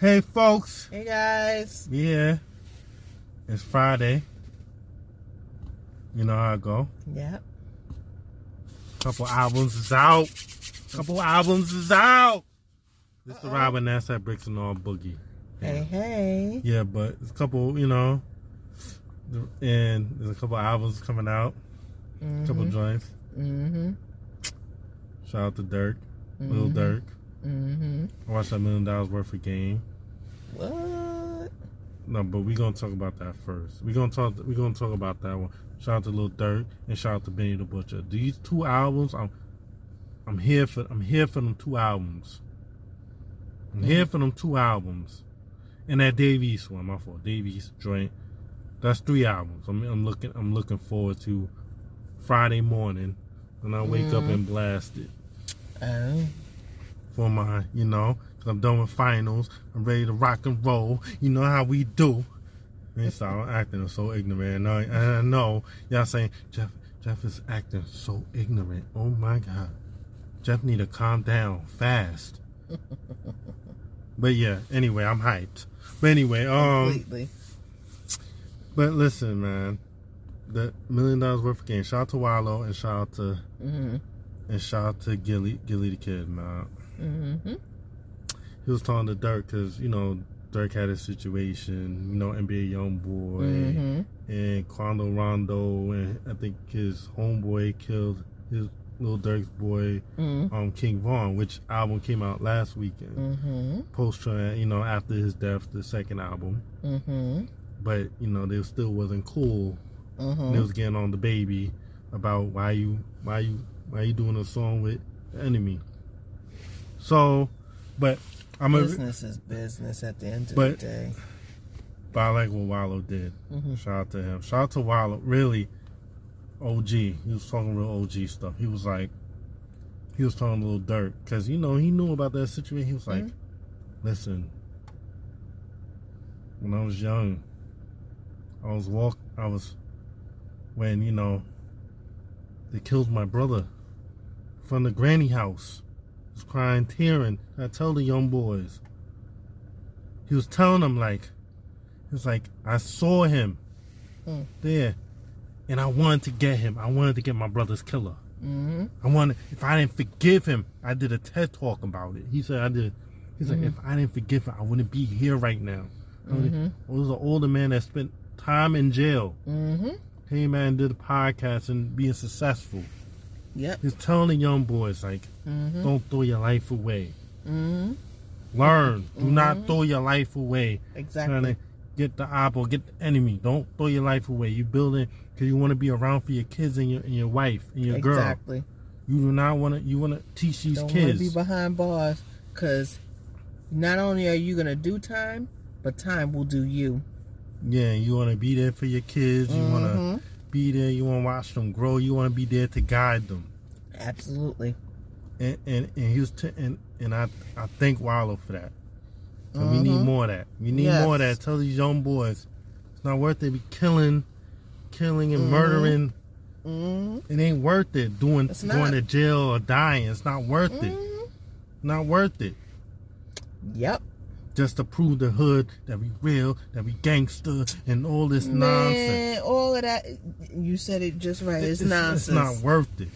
Hey, folks. Hey guys. Yeah. It's Friday. You know how I go. Yep. Couple albums is out. Couple albums is out. This the Robin Ness at Bricks and All Boogie. Hey, hey. Yeah, but it's a couple, you know, and there's a couple albums coming out. Mm-hmm. Couple joints. Mm-hmm. Shout out to Durk, Lil Mhm. Durk. Mm-hmm. I watched that million dollars worth of game. What? No, but we gonna talk about that first. We gonna talk. We gonna talk about that one. Shout out to Lil Durk and shout out to Benny the Butcher. These two albums, I'm, I'm here for. I'm here for them two albums. I'm here for them two albums, and that Dave East one. My fault. Dave East joint. That's three albums. I'm, I'm looking. I'm looking forward to Friday morning when I wake up Mhm. and blast it Oh. for my, you know, because I'm done with finals. I'm ready to rock and roll. You know how we do. They start acting so ignorant. And I, and I know y'all saying Jeff, Jeff is acting so ignorant. Oh my God, Jeff need to calm down fast. but yeah, anyway, I'm hyped. But anyway, um, Completely. but listen, man, the million dollars worth of game. Shout out to Wallo and shout out to Mm-hmm. and shout out to Gillie, Gillie the kid, man. Mm-hmm. He was talking to Durk because you know Durk had a situation, you know NBA YoungBoy Mm-hmm. and Quando Rondo, and I think his homeboy killed his little Durk's boy, Mm-hmm. um, King Von, which album came out last weekend. Mm-hmm. Post you know after his death, the second album, Mm-hmm. but you know they still wasn't cool. Mm-hmm. They was getting on the baby about why you why you why you doing a song with the enemy. So, but I'm a business is business at the end of But- the day. But I like what Wallo did. Mm-hmm. Shout out to him. Shout out to Wallo. Really, OG. He was talking real OG stuff. He was like, he was talking a little dirt because you know he knew about that situation. He was like, listen, when I was young, I was walk. I was when you know they killed my brother from the granny house. Was crying, tearing. I told the young boys. He was telling them like, he was like, I saw him Hmm. there, and I wanted to get him. I wanted to get my brother's killer. Mm-hmm. I wanted. If I didn't forgive him, I did a TED talk about it. He said I did. He's like, Mhm. if I didn't forgive him, I wouldn't be here right now. I Mm-hmm. I was an older man that spent time in jail. Mm-hmm. Hey man, did a podcast and being successful. Yep. He's telling the young boys like, Mm-hmm. don't throw your life away. Mm-hmm. Learn. Do not Mhm. throw your life away. Trying Exactly. to get the apple, get the enemy. Don't throw your life away. You building because you want to be around for your kids and your and your wife and your girl. Exactly. You do not want to. You want to teach these Don't kids. be behind bars because not only are you gonna do time, but time will do you. Yeah, you want to be there for your kids. You want to Mhm. Be there. You want to watch them grow. You want to be there to guide them. Absolutely. And and, and he was t- and and I I thank Wallo for that. So we need more of that. We need Yes. more of that. Tell these young boys it's not worth it. Be killing, killing and Mhm. murdering. Mm-hmm. It ain't worth it. Doing It's going not. to jail or dying. It's not worth it. Mhm. Not worth it. Yep. Just to prove the hood that we real, that we gangster, and all this nonsense. Man, all of that. You said it just right. It's, nonsense. It's not worth it.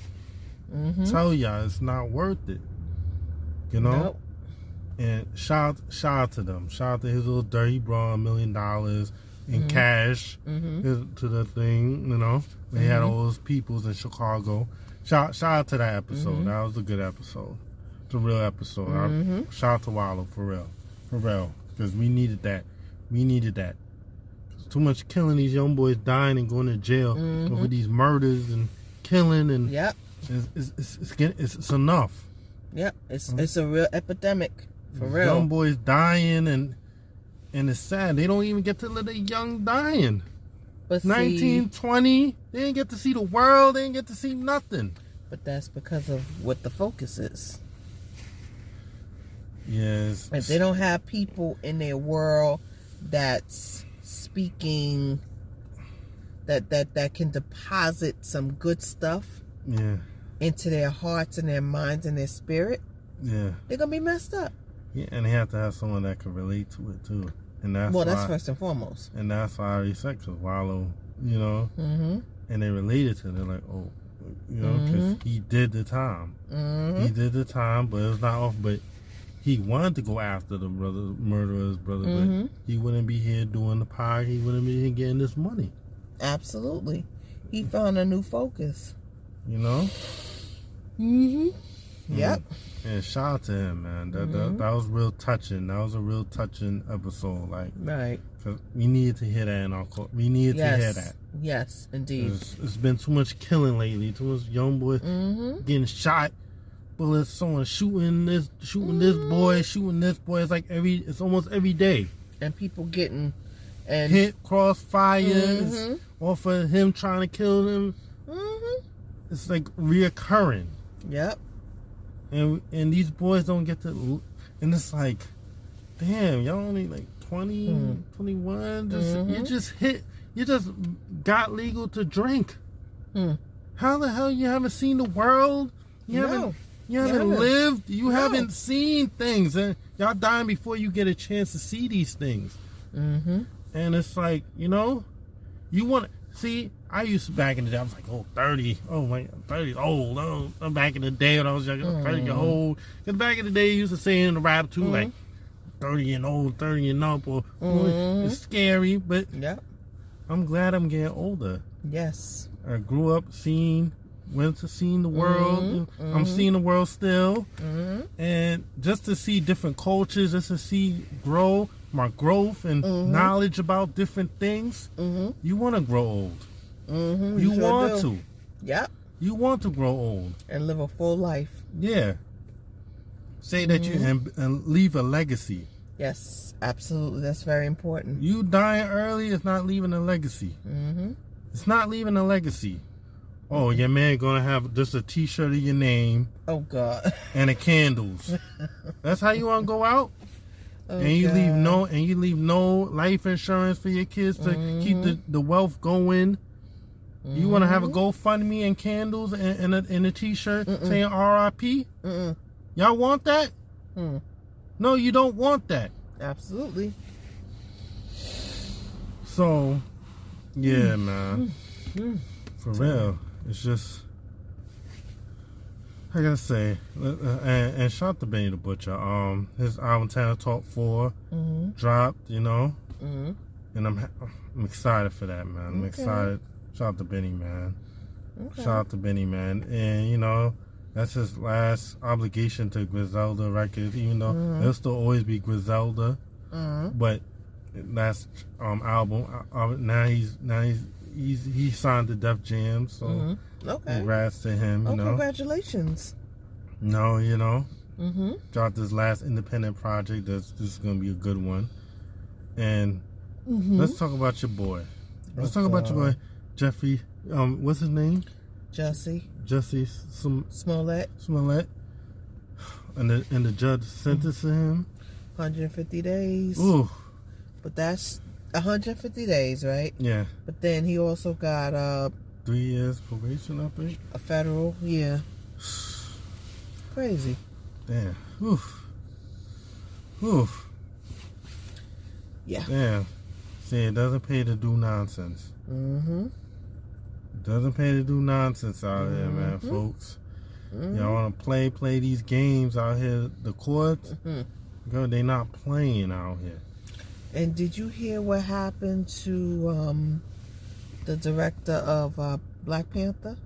Mhm. Tell y'all, it's not worth it. You know. Nope. And shout shout out to them. Shout out to his little dirty bra, a million dollars in Mhm. cash Mhm. to the thing. You know, he had Mhm. all those peoples in Chicago. Shout shout out to that episode. Mhm. That was a good episode. It's a real episode. I- Mhm. shout out to Wallo for real, for real, because we needed that. We needed that. Too much killing these young boys dying and going to jail Mhm. over these murders and killing and Yep. it's, it's, it's, it's, getting, it's, it's enough. Yep. It's Mhm. it's a real epidemic for These real. Young boys dying and and it's sad. They don't even get to live a young dying. but see, 19, 20, they didn't get to see the world. They didn't get to see nothing. but that's because of what the focus is. Yes. If they don't have people in their world that's speaking that that that can deposit some good stuff Yeah. into their hearts and their minds and their spirit, Yeah. they're gonna be messed up. Yeah, and they have to have someone that can relate to it too. And that's well, why, that's first and foremost. and that's why I already said because Wallo, you know, Mm-hmm. and they related to it. They're like, oh, you know, because he did the time. Mm-hmm. He did the time, but it's not off. But he wanted to go after the brother, murder his brother, Mhm. but he wouldn't be here doing the pie. He wouldn't be here getting this money. Absolutely. He found a new focus. You know. Mm-hmm. Yep. And shout out to him, man. That, Mhm. that that was real touching. That was a real touching episode. Like, Right. cause we needed to hear that in our court. We needed yes. to hear that. Yes, indeed. It's, it's been too much killing lately. Too much young boys Mm-hmm. getting shot. Bullets. Someone shooting this, shooting this boy, shooting this boy. It's like every. It's almost every day. And people getting and Hit crossfires It's Mhm. off of him trying to kill them. Mhm. It's like reoccurring. Yep. and and these boys don't get to and it's like damn y'all only like 20 Mm. 21 just, you Mhm. just hit you just got legal to drink Mm. how the hell you haven't seen the world you No. haven't you haven't haven't. lived you No. haven't seen things and y'all dying before you get a chance to see these things Mm-hmm. and it's like you know you want to see I used to back in the day I was like oh 30 oh my 30 old oh I'm back in the day when I was younger 30 year Mhm. old because back in the day you used to say in the rap too Mhm. like 30 and old 30 and up or Mhm. it's scary but Yep. I'm glad I'm getting older Yes. I grew up seeing went to seeing the world Mhm. I'm Mhm. seeing the world still Mm-hmm. and just to see different cultures just to see grow my growth and Mhm. knowledge about different things Mm-hmm. you want to grow old Mm-hmm. you want to Yep. you want to grow old And live a full life. yeah say that you and, and leave a legacy Yes. Absolutely. That's very important. you dying early is not leaving a legacy Mm-hmm. it's not leaving a legacy oh your man gonna have just a t-shirt of your name Oh God. and the candles that's how you want to go out Oh, and you leave no and you leave no life insurance for your kids to keep the, the wealth going you want to have a Mhm. GoFundMe and candles and, and, a, and a t-shirt Mm-mm. saying RIP Mm-mm. y'all want that Mm. no you don't want that Absolutely. So, yeah, man. Mm. For real. It's just, I gotta say, uh, and, and shout out to Benny the Butcher. Um, his album Tana Talk 4 Mm-hmm. dropped, you know, Mm-hmm. and I'm I'm excited for that, man. I'm Okay. excited. Shout out to Benny, man. Okay. Shout out to Benny, man. And, you know, that's his last obligation to Griselda Records, even though Mhm. it'll still always be Griselda. Mm-hmm. but last um album uh, uh, now he's now he's he's he signed to Def Jam so Mm-hmm. Okay. congrats to him you Oh, know congratulations. no you know Mm-hmm. dropped his last independent project that's this is gonna be a good one and Mm-hmm. let's talk about your boy let's talk about your boy Jeffrey um what's his name Jesse Jesse Sm- Smollett, Smollett and the and the judge sentenced him 150 days. ooh But that's 150 days, right? yeah But then he also got uh, three years probation I think a federal, yeah. Crazy. Damn. Oof. Oof. Yeah. Damn. See, it doesn't pay to do nonsense. Mm-hmm. Doesn't pay to do nonsense out here, man, folks. mm-hmm. Y'all want to play, play these games out here. The courts, Mhm. girl, they not playing out here. And did you hear what happened to um, the director of uh, Black Panther?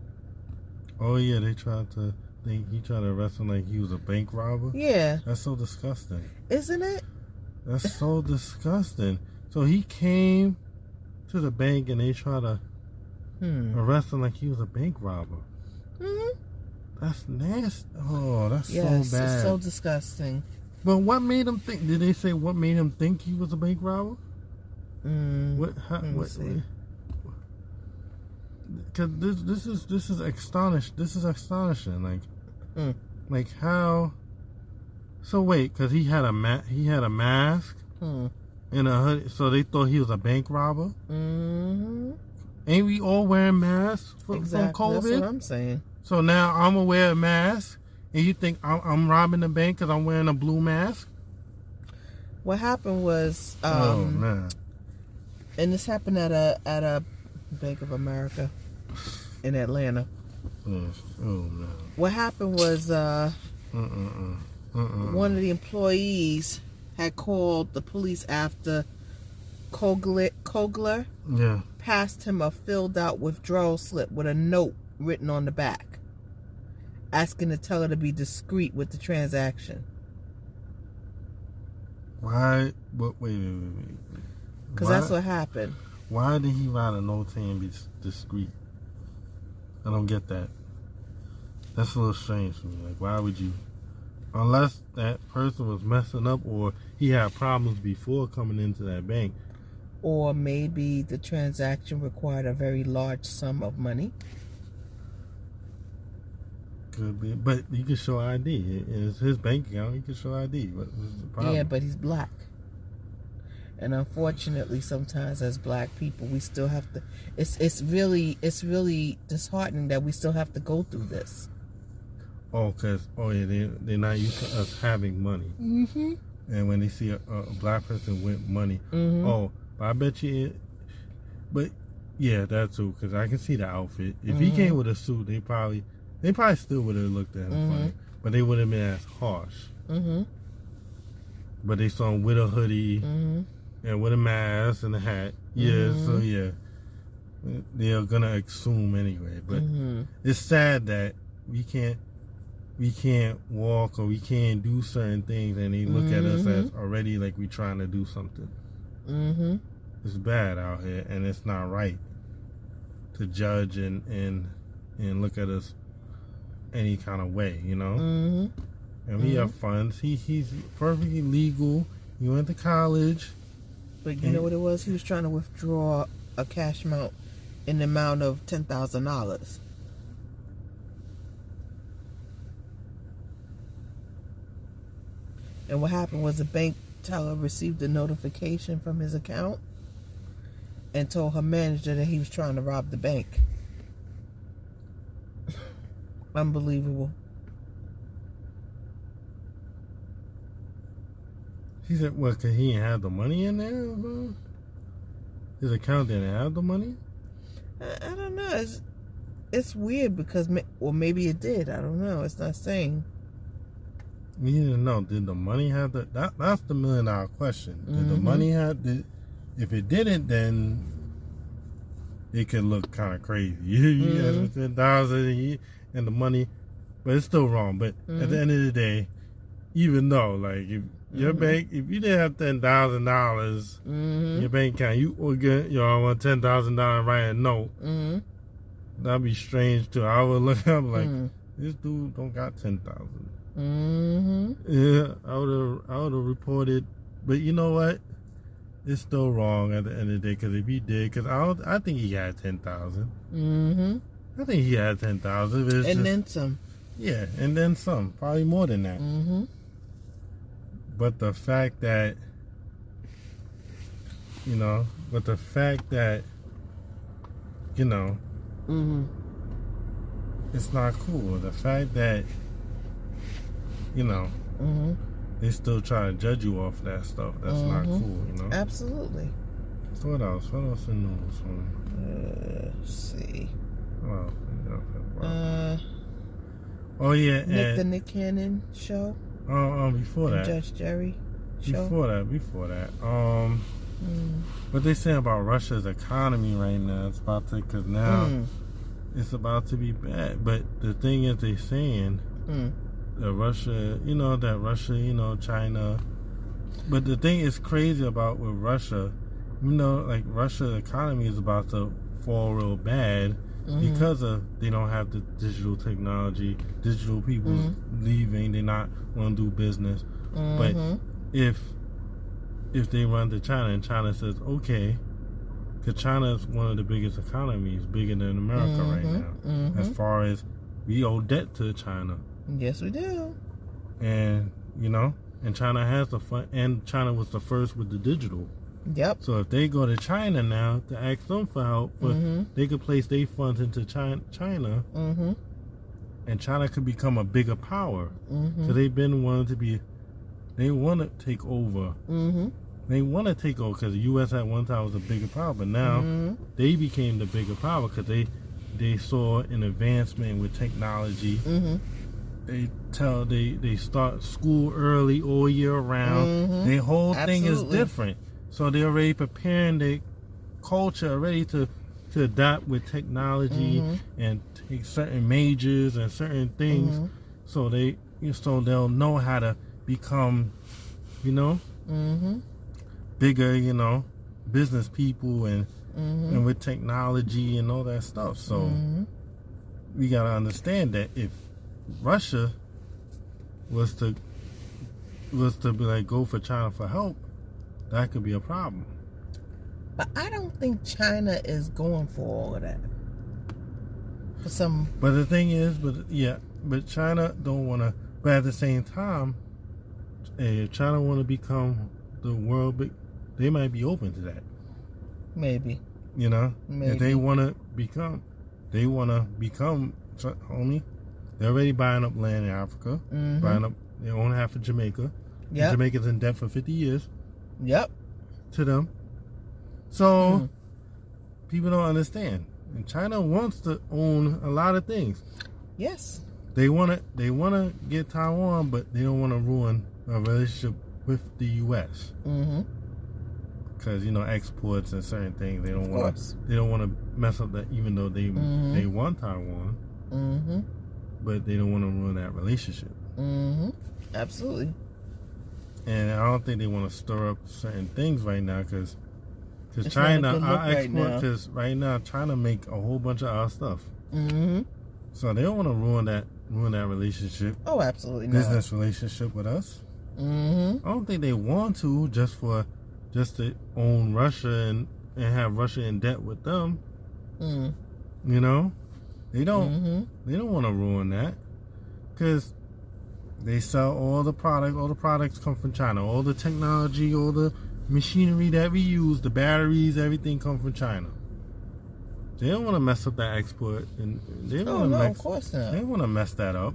Oh yeah, they tried to. They, he tried to arrest him like he was a bank robber. Yeah, That's so disgusting. isn't it? That's so disgusting. So he came to the bank and they tried to Hmm. arrest him like he was a bank robber. hmm That's nasty. Oh, that's Yes, so bad. it's so disgusting. But what made him think? Did they say what made him think he was a bank robber? Mm. What? How, what? Because this this is this is astonish. This is astonishing. Like, Mm. like how? So wait, because he had a ma- he had a mask Hmm. and a hoodie, so they thought he was a bank robber. hmm Ain't we all wearing masks for, Exactly. from That's COVID? what I'm saying. So now I'm gonna wear a mask, and you think I'm, I'm robbing the bank because I'm wearing a blue mask? What happened was, um, oh man. and this happened at a at a Bank of America in Atlanta. Oh, oh no. What happened was, uh, Mm-mm-mm. Mm-mm. one of the employees had called the police after Coogler, Coogler Yeah. passed him a filled out withdrawal slip with a note written on the back, asking the teller to be discreet with the transaction. Why? But wait, wait, wait, wait. Because that's what happened. Why did he write a note saying be discreet? I don't get that. That's a little strange to me. Like, why would you? Unless that person was messing up or he had problems before coming into that bank. Or maybe the transaction required a very large sum of money. Could be, but you could show ID. It's his bank account. He could show ID. What was the problem? Yeah, but he's black. And unfortunately, sometimes as black people, we still have to. It's it's really it's really disheartening that we still have to go through this. oh, cause oh yeah, they they're not used to us having money. Mm-hmm. And when they see a, a black person with money, Mm-hmm. Oh, but I bet you. It, but yeah, that's true. Cause I can see the outfit. If he Mhm. came with a suit, they probably they probably still would have looked at him Mhm. funny, but they would have been as harsh. Mm-hmm. But they saw him with a hoodie Mm-hmm. and with a mask and a hat. Yeah, so Mhm. yeah, they're gonna assume anyway. But mm-hmm. it's sad that we can't we can't walk or we can't do certain things, and they look at us as already like we're trying to do something. Mm-hmm. it's bad out here and it's not right to judge and and and look at us any kind of way you know Mm-hmm. and we have funds he he's perfectly legal he went to college But you know what it was? He was trying to withdraw a cash amount in the amount of ten thousand dollars. And what happened was the bank teller received a notification from his account and told her manager that he was trying to rob the bank. Unbelievable. he said what because he didn't have the money in there something? his account didn't have the money I, I don't know. It's it's weird because well maybe it did. I don't know. It's not saying. we need to know did the money have the that, that's the million dollar question did the Mhm. money have did, if it didn't then it could look kind of crazy you, Mhm. had ten thousand and, the money but it's still wrong but at the Mhm. end of the day even though like if your Mhm. bank if you didn't have ten thousand dollars in Mm-hmm. your bank account you would get you know want ten thousand dollars write a note Mm-hmm. that'd be strange too I would look up like mm-hmm. this dude don't got ten thousand Mm-hmm. Yeah, I would have, I would have reported, but you know what? It's still wrong at the end of the day because if he did, because I, don't, I think he had ten thousand. Mm-hmm. I think he had ten thousand. And just, then some. yeah, and then some, probably more than that. Mm-hmm. But the fact that, you know, but the fact that, you know, Mm-hmm. it's not cool. The fact that, you know, Mm-hmm. they still try to judge you off that stuff. That's not Mhm. cool. You know. Absolutely. So what else? What else in the news? Uh, let's see. Oh, yeah, Uh, oh yeah, Nick the Nick Cannon show uh, um, before that, Judge Jerry show. before that, before that, um, Mm. what they saying about Russia's economy right now? It's about to, because now Mm. it's about to be bad. But the thing is, they saying Mm. that Russia, you know, that Russia, you know, China. But the thing is crazy about with Russia, you know, like Russia's economy is about to fall real bad Mhm. because of they don't have the digital technology, digital people Mhm. leaving, they not want to do business. But Mhm. if if they run to China and China says okay, because China is one of the biggest economies, bigger than America right Mhm. now, Mhm. as far as we owe debt to China, Yes, we do. and you know, and China has the fun, and China was the first with the digital. Yep. So if they go to China now to ask them for help, but Mm-hmm. they could place their funds into China, China Mm-hmm. and China could become a bigger power. Mm-hmm. So they've been wanting to be they want to take over. Mm-hmm. They want to take over because the U.S. at one time was a bigger power, but now Mhm. they became the bigger power because they they saw an advancement with technology. Mm-hmm. They tell they they start school early all year round. Mhm. Their whole thing is different, so they're already preparing their culture ready to to adapt with technology Mhm. and take certain majors and certain things. Mhm. So they so they'll know how to become, you know, Mm-hmm. bigger, you know, business people and Mm-hmm. and with technology and all that stuff. So Mhm. we gotta understand that if Russia was to was to be like go for China for help, that could be a problem. But I don't think China is going for all of that. For some, But the thing is, but yeah, but China don't want to. But at the same time, eh, if China want to become the world big, they might be open to that. maybe. You know, if they want to become, they want to become, homie. They're already buying up land in Africa, Mm-hmm. buying up. They own half of Jamaica. Yep. Jamaica's in debt for fifty years Yep. to them. So Mhm. people don't understand. And China wants to own a lot of things. Yes. They want to they want to get Taiwan, but they don't want to ruin a relationship with the U.S. Mm-hmm. because you know exports and certain things. They don't want they don't want to mess up that, even though they Mhm. they want Taiwan, Mm-hmm. but they don't want to ruin that relationship. Mm-hmm. Absolutely. And I don't think they want to stir up certain things right now because because not China our export because right now China make a whole bunch of our stuff, Mm-hmm. so they don't want to ruin that ruin that relationship Oh, absolutely not. business relationship with us. Mm-hmm. I don't think they want to just for just to own Russia and, and have Russia in debt with them. Mm. You know, they don't Mm-hmm. they don't want to ruin that because they sell all the product. All the products come from China. All the technology, all the machinery that we use, the batteries, everything come from China. They don't want to mess up that export, and they don't Oh want no, to of mess. course They not. don't want to mess that up.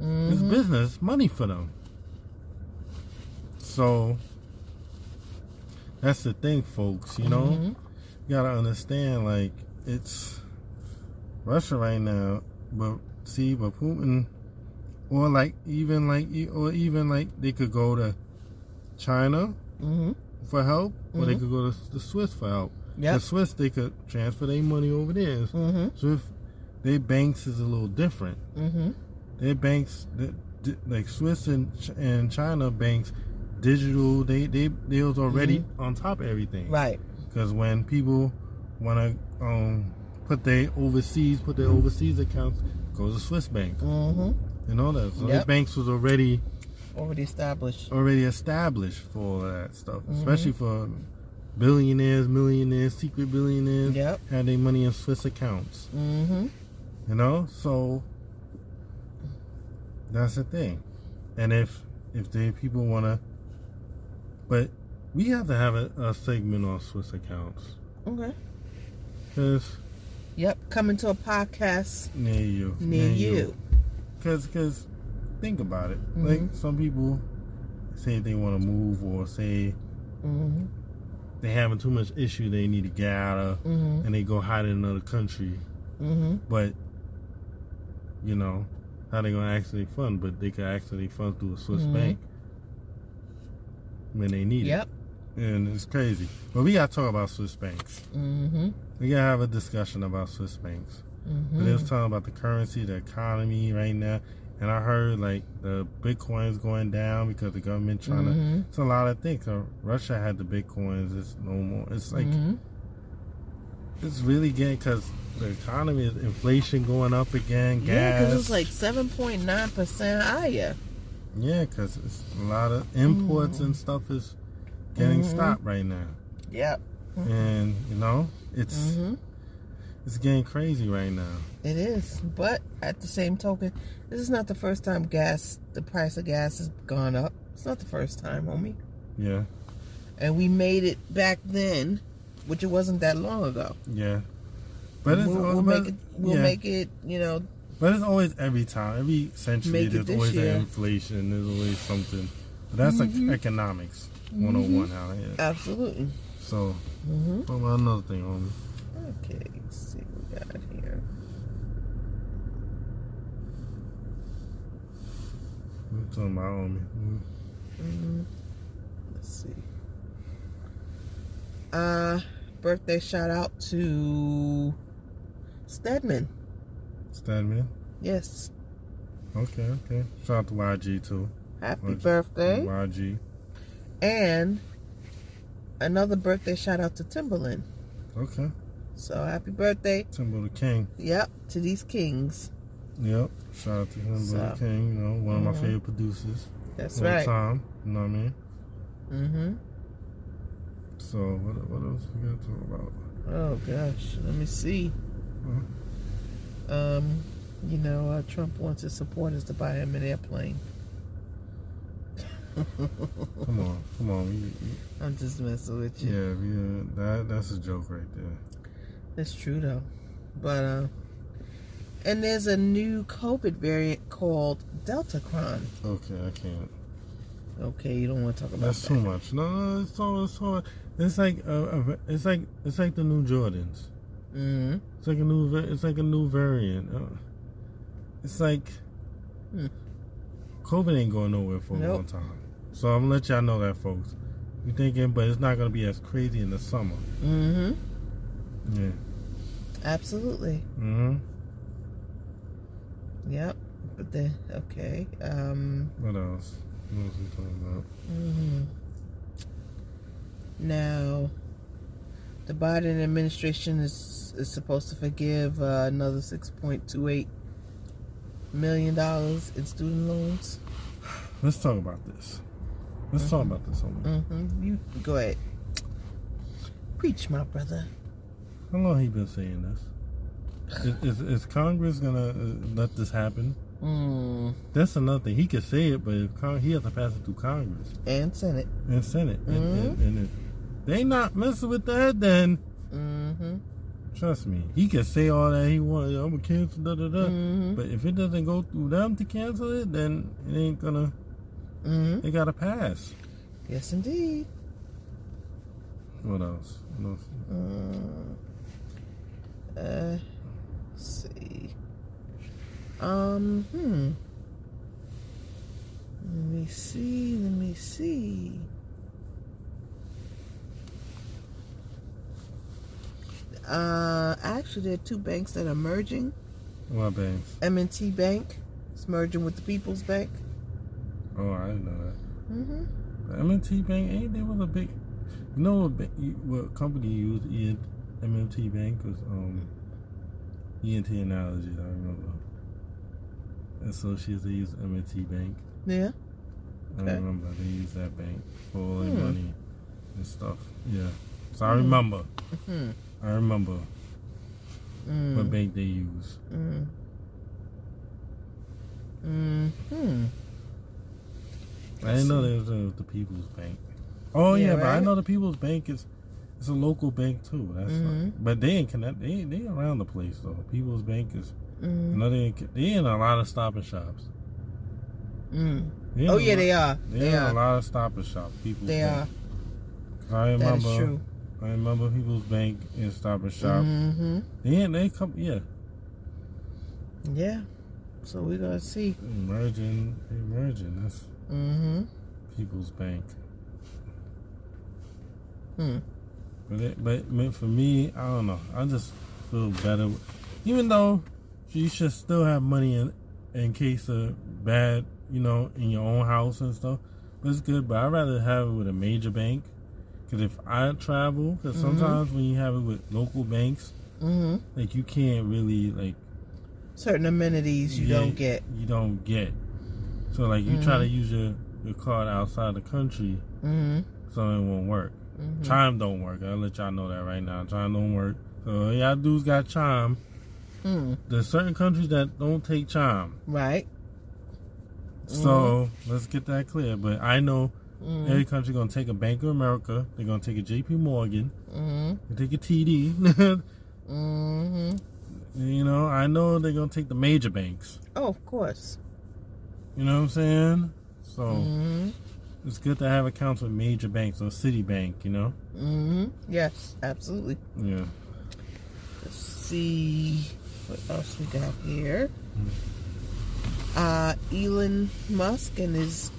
It's Mhm. business, money for them. So that's the thing, folks. You know, Mhm. you gotta understand. Like it's Russia right now, but see, but Putin, or like even like or even like they could go to China Mhm. for help, or they Mhm. could go to the Swiss for help. The Swiss they could transfer their money over there. Mm-hmm. So if their banks is a little different. Mm-hmm. their banks like Swiss and and China banks digital they they they was already on top of everything Right. because when people want to um put their overseas put their overseas accounts go to Swiss bank Mm-hmm. you know that so Yep. banks was already Already established. already established for all that stuff Mhm. especially for billionaires millionaires secret billionaires Yep. had their money in Swiss accounts Mm-hmm. You know, so that's the thing. And if if the people want to, but we have to have a, a segment on Swiss accounts Okay. because Yep. Coming to a podcast near you, near you. Because because think about it. Mhm. Like some people say they want to move or say Mm-hmm. they having too much issue, they need to get out of, Mm-hmm. and they go hide in another country. Mm-hmm. But you know how they gonna actually fund? But they can actually fund through a Swiss Mhm. bank when they need Yep. it, and it's crazy. But we gotta talk about Swiss banks. Mm-hmm. We gotta have a discussion about Swiss banks. But they was Mm-hmm. talking about the currency, the economy right now, and I heard like the Bitcoin's going down because the government trying to. Mm-hmm. It's a lot of things. So Russia had the Bitcoins. It's no more. It's like mm-hmm. it's really getting because the economy is inflation going up again. Gas. Yeah, because it's like seven point nine percent higher. Yeah, because it's a lot of imports and stuff is getting Mhm. stopped right now, Yep. and you know it's Mm-hmm. It's getting crazy right now. It is, but at the same token, this is not the first time gas, the price of gas has gone up. It's not the first time, homie. Yeah, And we made it back then, which it wasn't that long ago. yeah, but it's we'll, we'll make it. We'll yeah. make it. You know. But it's always every time, every century, Make there's always year. an inflation. There's always something But that's Mhm. like economics 101 out here. Absolutely. So, hmm what about another thing on Okay, let's see what we got here. We're talking about on me. Mm, let's see. Uh, birthday shout out to Stedman. Stedman. Yes. Okay, okay. Shout out to YG too. Happy YG. birthday. YG. And another birthday shout out to Timbaland. Okay. So happy birthday. Timber the King. Yep, to these kings. Yep. Shout out to Timber So, the King. You know, one of my mhm. favorite producers. That's right. time. You know what I mean? Mm-hmm. So what what else we gotta talk about? Oh gosh, let me see. Um, you know, uh, Trump wants his supporters to buy him an airplane. Come on, come on. You, you, I'm just messing with you. yeah, we, uh, that that's a joke right there. That's true though. But uh and there's a new COVID variant called Deltacron. Okay, I can't. Okay, you don't want to talk about that. That's that. too much. No, no, it's all it's all It's like uh, uh, it's like it's like the new Jordans. hmm It's like a new it's like a new variant. Uh, it's like Hmm. COVID ain't going nowhere for a Nope. long time. So I'm gonna let y'all know that, folks. You thinking, but it's not gonna be as crazy in the summer. Mm-hmm. Yeah. Absolutely. Mm-hmm. Yep. But then okay. Um What else? What else we talking about? mhm. Now the Biden administration is is supposed to forgive uh, another 6.28 million dollars in student loans. Let's talk about this. Let's talk about this. Homie. Mm-hmm. You go ahead. Preach, my brother. How long he been saying this? Is, is, is Congress gonna uh, let this happen? Mm. That's another thing. He could say it, but if Con- he has to pass it through Congress And Senate. and Senate, and, Mhm. and, and if they not messing with that, then Mm-hmm. trust me, he can say all that he wants. I'm gonna cancel da da da. Mm-hmm. But if it doesn't go through them to cancel it, then it ain't gonna. mm-hmm. It gotta pass. Yes, indeed. What else? What else? Mm. Uh, let's see. Um, hmm. Let me see. Let me see. Uh, actually, there are two banks that are merging. What banks? M&T Bank is merging with the People's Bank. Oh, I didn't know that. Mm-hmm. M&T Bank ain't they was a big. You know what, what company used MMT Bank was um ENT Analogies. I remember. Associates they used M&T Bank. Yeah. I Okay. remember they use that bank for all their Hmm. money and stuff. Yeah. So I Hmm. remember. Hmm. I remember Mm. what bank they use. Mm. Mm. Hmm. I didn't know there was the People's Bank. Oh Yeah, yeah, but I know the People's Bank is it's a local bank too. That's Mhm. but they ain't connect. They they around the place though. People's Bank is. Mm. know they ain't, they in a lot of Stop and Shops. Mm. Oh yeah, lot- they are. They, They in a lot of Stop shops. Shop. People's bank. are. I remember. I remember People's Bank and Stop and Shop. Mm-hmm. They they come yeah Yeah. So we're gonna see. merging. They merging. That's Mm-hmm. People's Bank. Hmm. But it, but but for me, I don't know. I just feel better, even though you should still have money in in case of bad, you know, in your own house and stuff. But it's good. But I'd rather have it with a major bank. Because if I travel, because Mhm. sometimes when you have it with local banks, Mm-hmm. like you can't really like Certain amenities you yeah, don't get. You don't get. So like you try Mhm. to use your your card outside the country, Mm-hmm. something won't work. Mm-hmm. Chime don't work. I'll let y'all know that right now. Chime don't work. So y'all dudes got chime. Mm. There's certain countries that don't take chime. Right. So let's get that clear. But I know Mm-hmm. every country gonna take a Bank of America. They're gonna take a JP Morgan. Mm-hmm. They take a TD. Mm-hmm. you know, I know they're gonna take the major banks. Oh, of course. You know what I'm saying? So Mm-hmm. It's good to have accounts with major banks or Citibank. You know. Mm-hmm. Yes, absolutely. Yeah. Let's see what else we got here. Uh, Elon Musk and his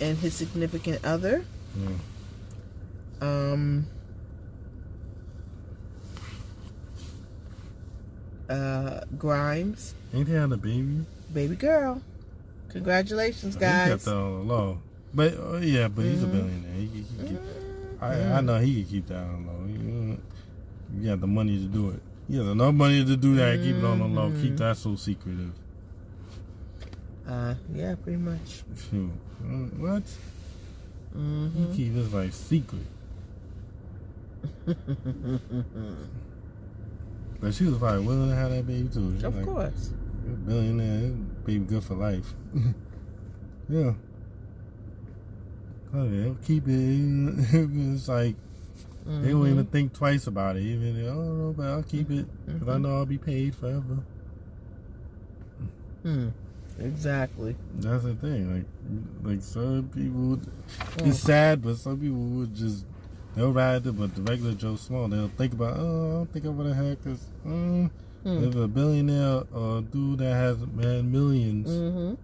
and his significant other. Yeah. Um, uh, Grimes, Ain't he had a baby? baby girl. Congratulations, guys. He kept that on the low. But uh, yeah, but he's a Mhm. billionaire. He, he, he keep, I, I Mhm. know he can keep that on the low. He, he got the money to do it. He has enough money to do that. Keep it on the low. Keep Mhm. that so secretive. Uh, yeah, pretty much. Shoot. What? hmm He keep his like secret. But she was like willing to have that baby too. She of like, course. "You're a billionaire, baby good for life. yeah. Oh, yeah, keep it. it's like they won't even think twice about it. Even I don't know, but I'll keep it because I Mhm. know I'll be paid forever. Hmm. Exactly. That's the thing. Like, like some people, would, Mm. it's sad, but some people would just they'll ride it. But the regular Joe Small, they'll think about, oh, I don't think I'm gonna have because mm, Hmm. if a billionaire or dude that has man 1000000s Mm-hmm.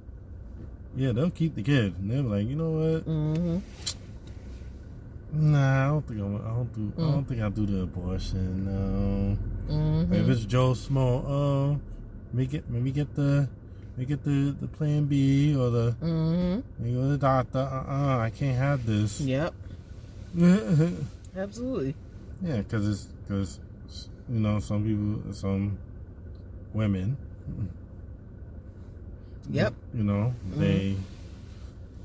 yeah, they'll keep the kid. And they're like, you know what? Mm-hmm. Nah, I don't think I'm, I don't do. I Mm. don't think I'll do the abortion. No. Mm-hmm. If it's Joe Small, oh, make it. Maybe get the, maybe get the the Plan B or the. Mm-hmm. You go to the doctor. Uh, uh I can't have this. Yep. Absolutely. Yeah, because it's because you know some people, some women. Yep. You know they,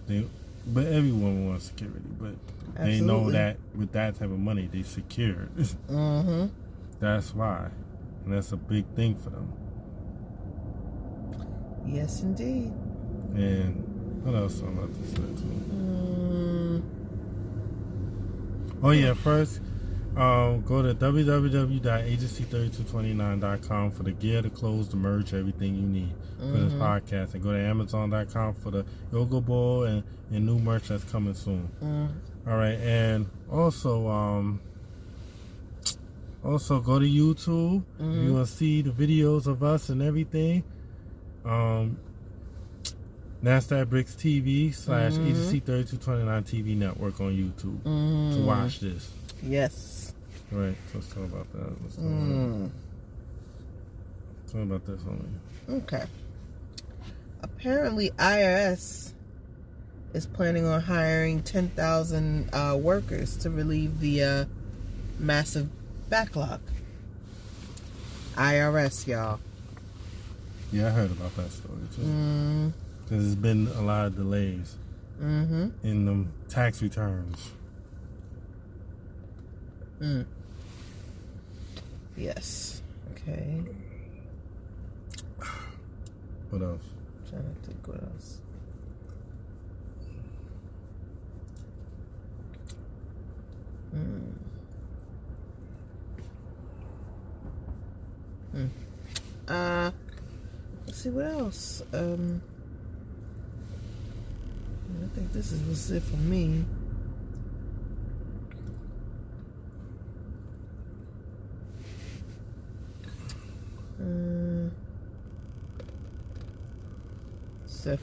they, but everyone wants security, but they know that with that type of money they secured. Mm-hmm. that's why, and that's a big thing for them. Yes, indeed. And what else I'm about to say too? Mm, Oh yeah, first um, go to www.agency3229.com for the gear, the clothes, the merch, everything you need for this Mhm. podcast. And go to amazon.com for the yoga ball and, and new merch that's coming soon. mm, All right, and also um also go to YouTube. Mhm. you will see the videos of us and everything. Um Nazdaq Brixx TV slash Mhm. agency 3229 TV network on YouTube mm. to watch this. Yes. Right, so let's talk about that. Let's talk, about, Mm. talk about this only. Okay. Apparently, IRS is planning on hiring 10,000 uh, workers to relieve the uh, massive backlog. IRS, y'all. Yeah, I heard about that story too. Mm, Because there's been a lot of delays mm-hmm. in the tax returns. Mm. Yes. Okay. What else? I'm trying to think what else. Hmm. Hmm. Uh, let's see what else. Um, I think this is what's it for me. Uh, so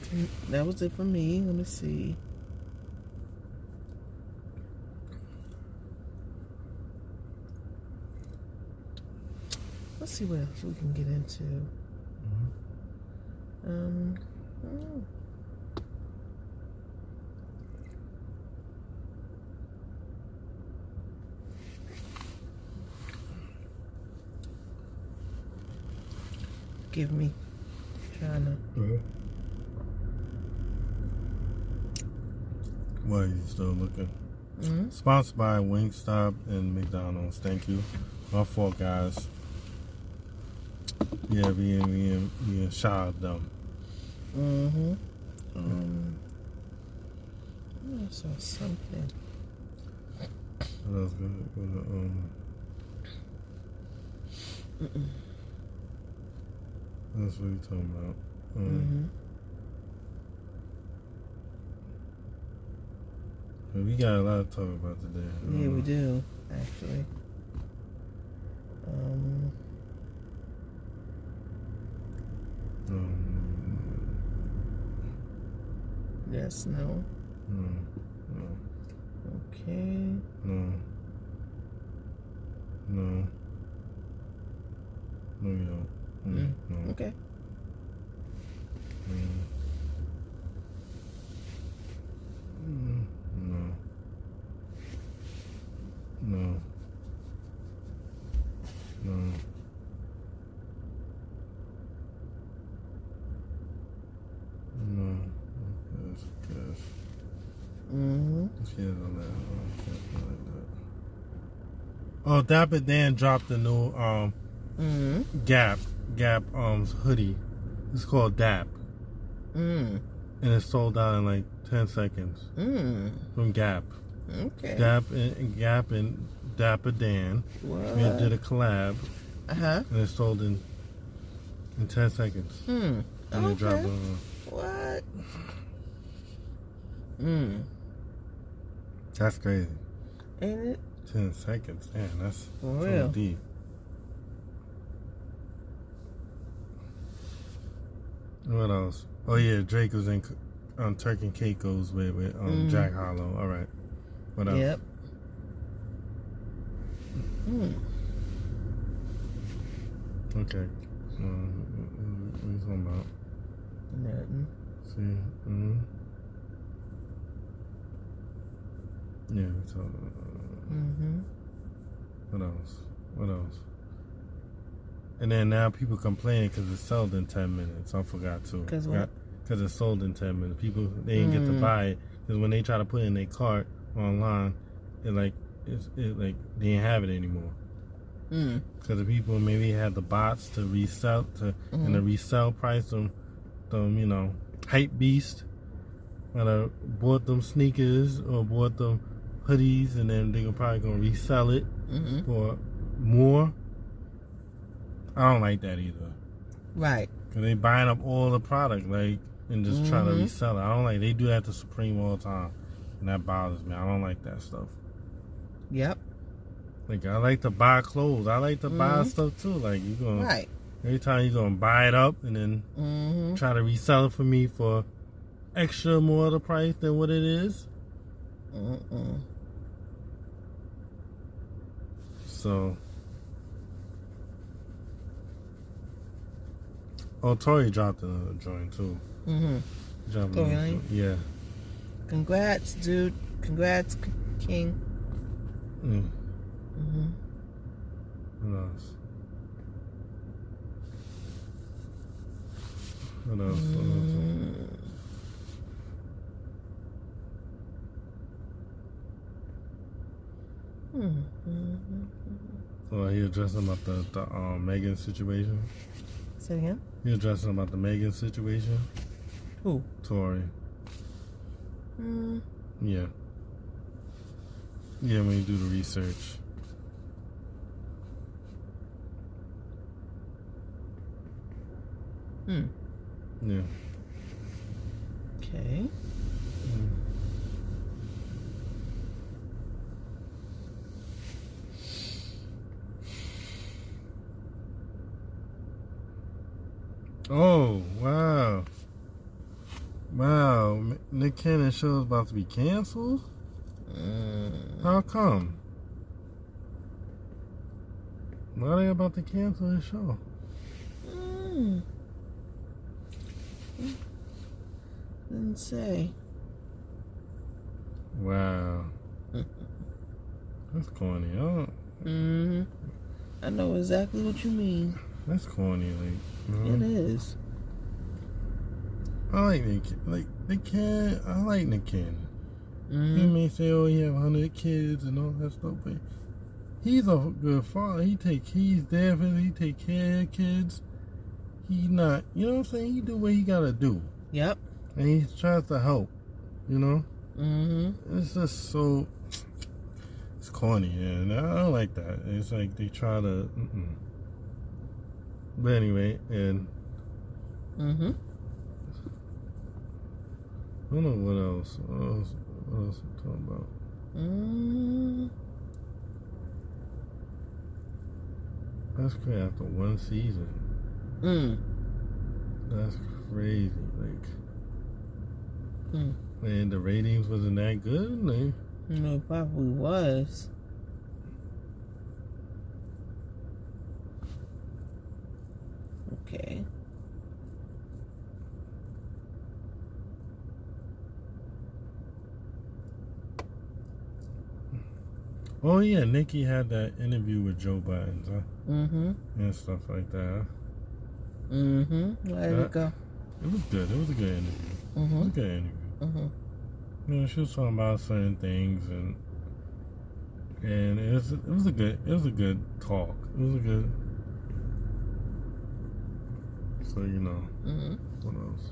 that, was it for me. Let me see. Let's see what else we can get into. Um, hmm. Give me trying to. Why are you still looking? Mm-hmm. Sponsored by Wingstop and McDonald's. Thank you. My fault, guys. Yeah, being being being shy of them. Mm-hmm. Um, I saw something. What else? Go to, go to, um, Mm-mm. That's what you talking about. Um, Mm-hmm. But we got a lot to talk about today. Yeah, we Uh, do actually. Um, Um, yes, no, no, no, okay. no, no, you don't. Mm, Mm. No, Okay. mm. Mm, no, no, no. No, yes, yes. Mm-hmm. That. Oh. Oh, Dapper Dan dropped a new um Mm-hmm. Gap Gap um hoodie. It's called Dap, Mm. and it's sold out in like ten seconds Mm. from Gap. Okay. Gap and Gap and Dapper Dan What? we did a collab, Uh huh. and it sold in in ten seconds. Hmm. And it dropped Okay. on. What? Mm. That's crazy. Ain't it? Ten seconds, man. That's For so real. deep. What else? Oh yeah, Drake was in um, Turk and Caicos with with um, Mhm. Jack Harlow. All right. What else? Yep. Mm. Okay. Um, what are you talking about? Nothing. See. hmm Yeah. We talking about, Mm-hmm. what else? What else? And then now people complaining because it's sold in ten minutes. I forgot what? Because it's sold in ten minutes. People they didn't get to Mm. buy it because when they try to put it in their cart online, it like it's it like they didn't have it anymore. Mm. Because the people maybe had the bots to resell to and the Mhm. resell price them, them you know hype beast. That uh, bought them sneakers or bought them hoodies, and then they're probably gonna resell it Mm-hmm. for more. I don't like that either. Right. Cause they buying up all the product like and just trying to Mhm. resell it. I don't like they do that to Supreme all the time, and that bothers me. I don't like that stuff. Yep. Like I like to buy clothes. I like to buy Mhm. stuff too. Like you gonna Right. every time you gonna buy it up and then Mm-hmm. try to resell it for me for extra more of the price than what it is. So. Oh, Tory dropped a joint too. Mm-hmm. Dropped Oh, really? Yeah. Congrats, dude. Congrats, King. Mm. Mm-hmm. What else? What else? What else? Mm. Mm-hmm. Oh, he addressing about the, the um, Megan situation. Say it again. He addressing about the Megan situation. Who? Tory. Mm. Yeah. Yeah, when you do the research. Hmm. Yeah. Okay. Oh, wow. Wow. Nick Cannon show is about to be canceled? Mm. How come? Why are they about to cancel his show? Mm. Didn't say. Wow. That's corny. I Mm-hmm. I know exactly what you mean. that's corny. Like, It is. I like Nick. Like Nick Cannon. I like Nick Cannon. He Mm-hmm. may say, "Oh, he have hundred kids and all that stuff," but he's a good father. He take he's there for he take care of kids. He not, you know what I'm saying? He do what he gotta do, Yep. and he tries to help. You know, Mm-hmm. it's just so it's corny, and I don't like that. It's like they try to. Mm-mm. But anyway, and Mm-hmm. I don't know what else. What else? What else I'm talking about? Mm, That's crazy. After one season, mm, that's crazy. Like, Hmm. and the ratings wasn't that good. Like, no, it probably was. Okay. Oh yeah, Nikki had that interview with Joe Biden huh? Mm-hmm. and stuff like that. Mm-hmm. Yeah. it go. It was good. It was a good interview. Mhm. It was Mm-hmm. a good interview. Mm-hmm. You know, she was talking about certain things and and it was it was a good it was a good talk. It was a good. So you know Mm-hmm. what else?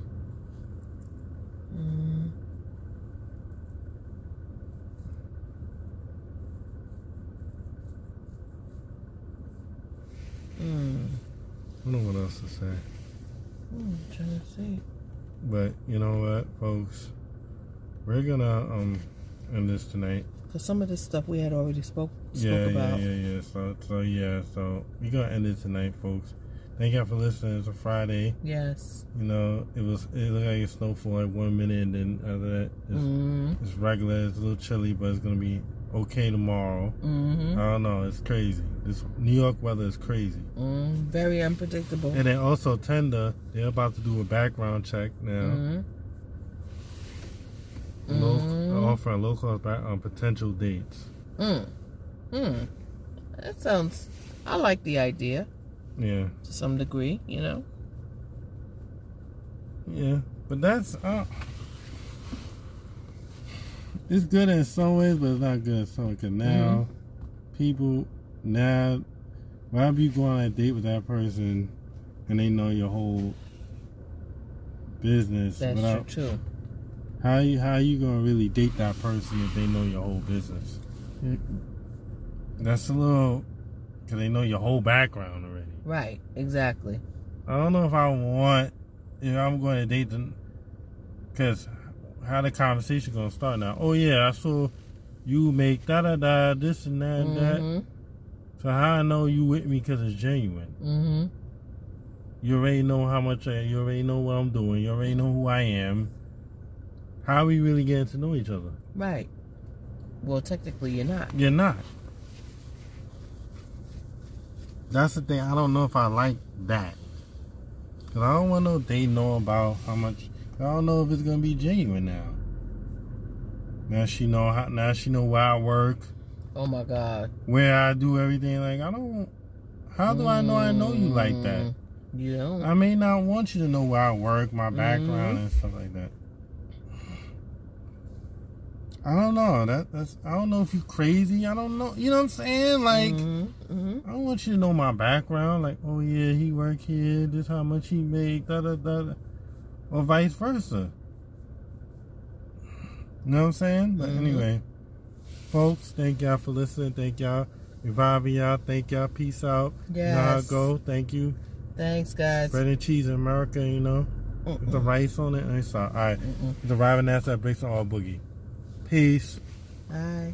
Mm. Mm. I don't know what else to say. I'm trying to see. But you know what, folks, we're gonna um end this tonight. Because some of this stuff we had already spoke spoke Yeah, about. yeah, yeah, yeah. So so yeah, so we're gonna end it tonight, folks. Thank y'all for listening. It's a Friday. Yes. You know, it was it looked like it snowed for like one minute, and then after that, it's, Mm. it's regular. It's a little chilly, but it's gonna be okay tomorrow. Mm-hmm. I don't know. It's crazy. This New York weather is crazy. Mm. Very unpredictable. And then also Tinder, they're about to do a background check now. Mm. Low, Mm. offering low cost back on potential dates. Mm. Mm. That sounds. I like the idea Yeah, to some degree. You know. yeah, but that's uh, it's good in some ways, but it's not good in some. Because now mm-hmm. people now, whenever you go on a date with that person, and they know your whole business, That's without, true how you how you gonna really date that person if they know your whole business? Mm. That's a little because they know your whole background already. Right. Exactly. I don't know if I want if I'm going to date them because how the conversation gonna start now? Oh yeah, I saw you make da da da this and that and that. Mm-hmm. So how I know you with me because it's genuine? Mm-hmm. You already know how much I, you already know what I'm doing. You already know who I am. How are we really getting to know each other? Right. Well, technically, you're not. You're not. That's the thing. I don't know if I like that. Cause I don't want to know if they know about how much. I don't know if it's gonna be genuine now. Now she know how. Now she know where I work, Oh my God. where I do everything. Like I don't. How do I know I know you like that? Yeah. I may not want you to know where I work, my background, Mhm. and stuff like that. I don't know. That that's. I don't know if you crazy. I don't know. You know what I'm saying? Like. hmm hmm I don't want you to know my background, like, oh yeah, he work here, this how much he make, da da da, da. Or vice versa. You know what I'm saying? But Mhm. anyway, folks, thank y'all for listening. Thank y'all, reviving y'all. Thank y'all. Peace out. Know how go. Thank you. Thanks, guys. Bread and cheese in America, you know, with the rice on it. And it's all, all right. Mm-mm. The Riving Ass that breaks on all boogie. Peace. Bye.